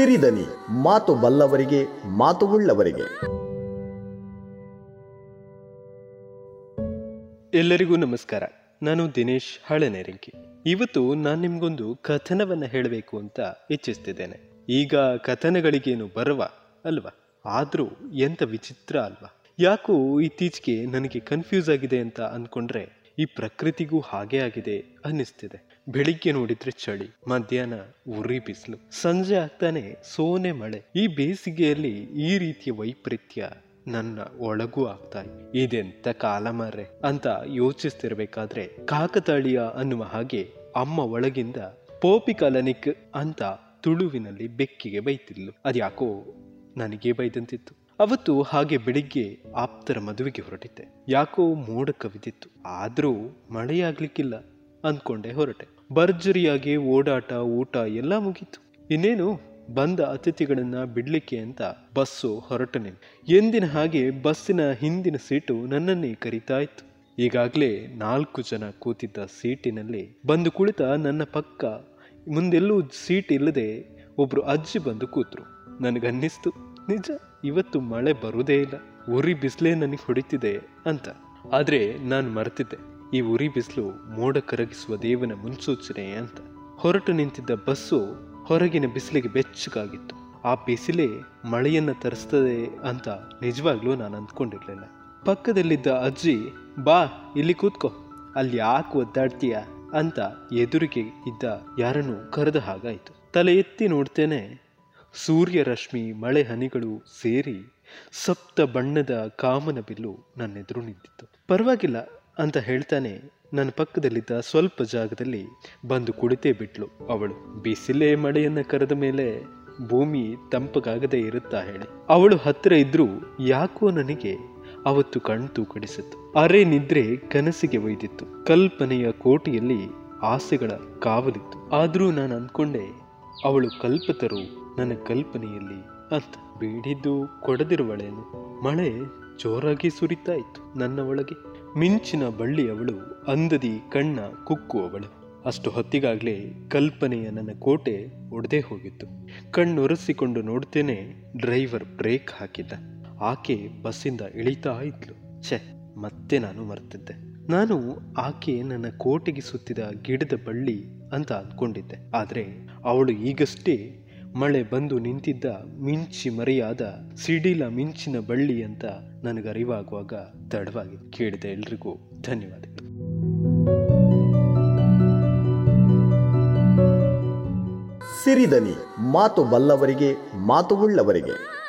ಸಿರಿದನಿ, ಮಾತು ಬಲ್ಲವರಿಗೆ, ಮಾತು ಉಳ್ಳವರಿಗೆ. ಎಲ್ಲರಿಗೂ ನಮಸ್ಕಾರ. ನಾನು ದಿನೇಶ್ ಹಳೆನೇರಿಂಕಿ. ಇವತ್ತು ನಾನು ನಿಮ್ಗೊಂದು ಕಥನವನ್ನ ಹೇಳಬೇಕು ಅಂತ ಇಚ್ಛಿಸ್ತಿದ್ದೇನೆ. ಈಗ ಕಥನಗಳಿಗೇನು ಬರುವ ಅಲ್ವಾ? ಆದ್ರೂ ಎಂತ ವಿಚಿತ್ರ ಅಲ್ವಾ? ಯಾಕೋ ಇತ್ತೀಚೆಗೆ ನನಗೆ ಕನ್ಫ್ಯೂಸ್ ಆಗಿದೆ ಅಂತ ಅನ್ಕೊಂಡ್ರೆ ಈ ಪ್ರಕೃತಿಗೂ ಹಾಗೆ ಆಗಿದೆ ಅನ್ನಿಸ್ತಿದೆ. ಬೆಳಿಗ್ಗೆ ನೋಡಿದ್ರೆ ಚಳಿ, ಮಧ್ಯಾಹ್ನ ಉರಿ ಬಿಸಿಲು, ಸಂಜೆ ಆಗ್ತಾನೆ ಸೋನೆ ಮಳೆ. ಈ ಬೇಸಿಗೆಯಲ್ಲಿ ಈ ರೀತಿಯ ವೈಪರೀತ್ಯ ನನ್ನ ಒಳಗೂ ಆಗ್ತಾ ಇದೆ. ಇದೆಂತ ಕಾಲ ಮಾರ್ರೆ ಅಂತ ಯೋಚಿಸ್ತಿರ್ಬೇಕಾದ್ರೆ ಕಾಕತಾಳಿಯ ಅನ್ನುವ ಹಾಗೆ ಅಮ್ಮ ಒಳಗಿಂದ ಪೋಪಿ ಕಲನಿಕ್ ಅಂತ ತುಳುವಿನಲ್ಲಿ ಬೆಕ್ಕಿಗೆ ಬೈತಿದ್ಲು. ಅದ್ಯಾಕೋ ನನಗೆ ಬೈದಂತಿತ್ತು. ಅವತ್ತು ಹಾಗೆ ಬೆಳಿಗ್ಗೆ ಆಪ್ತರ ಮದುವೆಗೆ ಹೊರಟಿದ್ದೆ. ಯಾಕೋ ಮೋಡ ಕವಿದಿತ್ತು ಆದರೂ ಮಳೆಯಾಗ್ಲಿಕ್ಕಿಲ್ಲ ಅಂದ್ಕೊಂಡೆ ಹೊರಟೆ. ಭರ್ಜರಿಯಾಗಿ ಓಡಾಟ, ಊಟ ಎಲ್ಲ ಮುಗೀತು. ಇನ್ನೇನು ಬಂದ ಅತಿಥಿಗಳನ್ನ ಬಿಡ್ಲಿಕ್ಕೆ ಅಂತ ಬಸ್ಸು ಹೊರಟನೆ ಎಂದಿನ ಹಾಗೆ ಬಸ್ಸಿನ ಹಿಂದಿನ ಸೀಟು ನನ್ನನ್ನೇ ಕರೀತಾ ಇತ್ತು. ಈಗಾಗಲೇ ನಾಲ್ಕು ಜನ ಕೂತಿದ್ದ ಸೀಟಿನಲ್ಲಿ ಬಂದು ಕುಳಿತ ನನ್ನ ಪಕ್ಕ ಮುಂದೆಲ್ಲೂ ಸೀಟ್ ಇಲ್ಲದೆ ಒಬ್ಬರು ಅಜ್ಜಿ ಬಂದು ಕೂತರು. ನನಗನ್ನಿಸ್ತು. ನಿಜ, ಇವತ್ತು ಮಳೆ ಬರುವುದೇ ಇಲ್ಲ. ಉರಿ ಬಿಸಿಲೇ ನನಗೆ ಹೊಡಿತಿದೆ ಅಂತ. ಆದ್ರೆ ನಾನು ಮರೆತಿದ್ದೆ. ಈ ಉರಿ ಬಿಸಿಲು ಮೋಡ ಕರಗಿಸುವ ದೇವನ ಮುನ್ಸೂಚನೆ ಅಂತ. ಹೊರಟು ನಿಂತಿದ್ದ ಬಸ್ಸು ಹೊರಗಿನ ಬಿಸಿಲಿಗೆ ಬೆಚ್ಚಗಾಗಿತ್ತು. ಆ ಬಿಸಿಲೇ ಮಳೆಯನ್ನ ತರಿಸ್ತದೆ ಅಂತ ನಿಜವಾಗ್ಲೂ ನಾನು ಅಂದ್ಕೊಂಡಿರ್ಲಿಲ್ಲ. ಪಕ್ಕದಲ್ಲಿದ್ದ ಅಜ್ಜಿ, ಬಾ, ಇಲ್ಲಿ ಕೂತ್ಕೋ. ಅಲ್ಲಿ ಯಾಕೆ ಒದ್ದಾಡ್ತೀಯ? ಅಂತ ಎದುರಿಗೆ ಇದ್ದ ಯಾರನ್ನು ಕರೆದ ಹಾಗಾಯಿತು. ತಲೆ ಎತ್ತಿ ನೋಡ್ತೇನೆ ಸೂರ್ಯ ರಶ್ಮಿ ಮಳೆ ಹನಿಗಳು ಸೇರಿ ಸಪ್ತ ಬಣ್ಣದ ಕಾಮನ ಬಿಲ್ಲು ನನ್ನೆದುರು ನಿಂತಿತ್ತು. ಪರವಾಗಿಲ್ಲ ಅಂತ ಹೇಳ್ತಾನೆ ನನ್ನ ಪಕ್ಕದಲ್ಲಿದ್ದ ಸ್ವಲ್ಪ ಜಾಗದಲ್ಲಿ ಬಂದು ಕುಳಿತೇ ಬಿಟ್ಲು ಅವಳು. ಬಿಸಿಲೇ ಮಳೆಯನ್ನ ಕರೆದ ಮೇಲೆ ಭೂಮಿ ತಂಪಗಾಗದೆ ಇರುತ್ತಾ ಹೇಳಿ. ಅವಳು ಹತ್ತಿರ ಇದ್ರೂ ಯಾಕೋ ನನಗೆ ಅವತ್ತು ಕಣ್ಣು ತೂಕಡಿಸಿತ್ತು ಅರೆ ನಿದ್ರೆ ಕನಸಿಗೆ ಒಯ್ದಿತ್ತು. ಕಲ್ಪನೆಯ ಕೋಟೆಯಲ್ಲಿ ಆಸೆಗಳ ಕಾವಲಿತ್ತು. ಆದರೂ ನಾನು ಅಂದ್ಕೊಂಡೆ ಅವಳು ಕಲ್ಪತರು, ನನ್ನ ಕಲ್ಪನೆಯಲ್ಲಿ ಅಂತ ಬೇಡಿದ್ದು ಕೊಡದಿರುವಳೇನು ಮಳೆ ಜೋರಾಗಿ ಸುರಿತಾ ಇತ್ತು ನನ್ನ ಒಳಗೆ. ಮಿಂಚಿನ ಬಳ್ಳಿ ಅವಳು ಅಂದದಿ ಕಣ್ಣ ಕುಕ್ಕುವವಳು. ಅಷ್ಟು ಹೊತ್ತಿಗಾಗಲೇ ಕಲ್ಪನೆಯ ನನ್ನ ಕೋಟೆ ಒಡೆದೇ ಹೋಗಿತ್ತು. ಕಣ್ಣೊರೆಸಿಕೊಂಡು ನೋಡ್ತೇನೆ ಡ್ರೈವರ್ ಬ್ರೇಕ್ ಹಾಕಿದ್ದ. ಆಕೆ ಬಸ್ಸಿಂದ ಇಳಿತಾ ಇದ್ಲು. ಛೆ, ಮತ್ತೆ ನಾನು ಮರ್ತಿದ್ದೆ. ನಾನು ಆಕೆ ನನ್ನ ಕೋಟೆಗೆ ಸುತ್ತಿದ ಗಿಡದ ಬಳ್ಳಿ ಅಂತ ಅಂದ್ಕೊಂಡಿದ್ದೆ. ಆದರೆ ಅವಳು ಈಗಷ್ಟೇ ಮಳೆ ಬಂದು ನಿಂತಿದ್ದ ಮಿಂಚಿ ಮರೆಯಾದ ಸಿಡಿಲ ಮಿಂಚಿನ ಬಳ್ಳಿ ಅಂತ ನನಗರಿವಾಗುವಾಗ ತಡವಾಗಿ ಕೇಳಿದೆ ಎಲ್ರಿಗೂ. ಧನ್ಯವಾದಗಳು. ಸಿರಿದನಿ, ಮಾತು ಬಲ್ಲವರಿಗೆ, ಮಾತು ಉಳ್ಳವರಿಗೆ.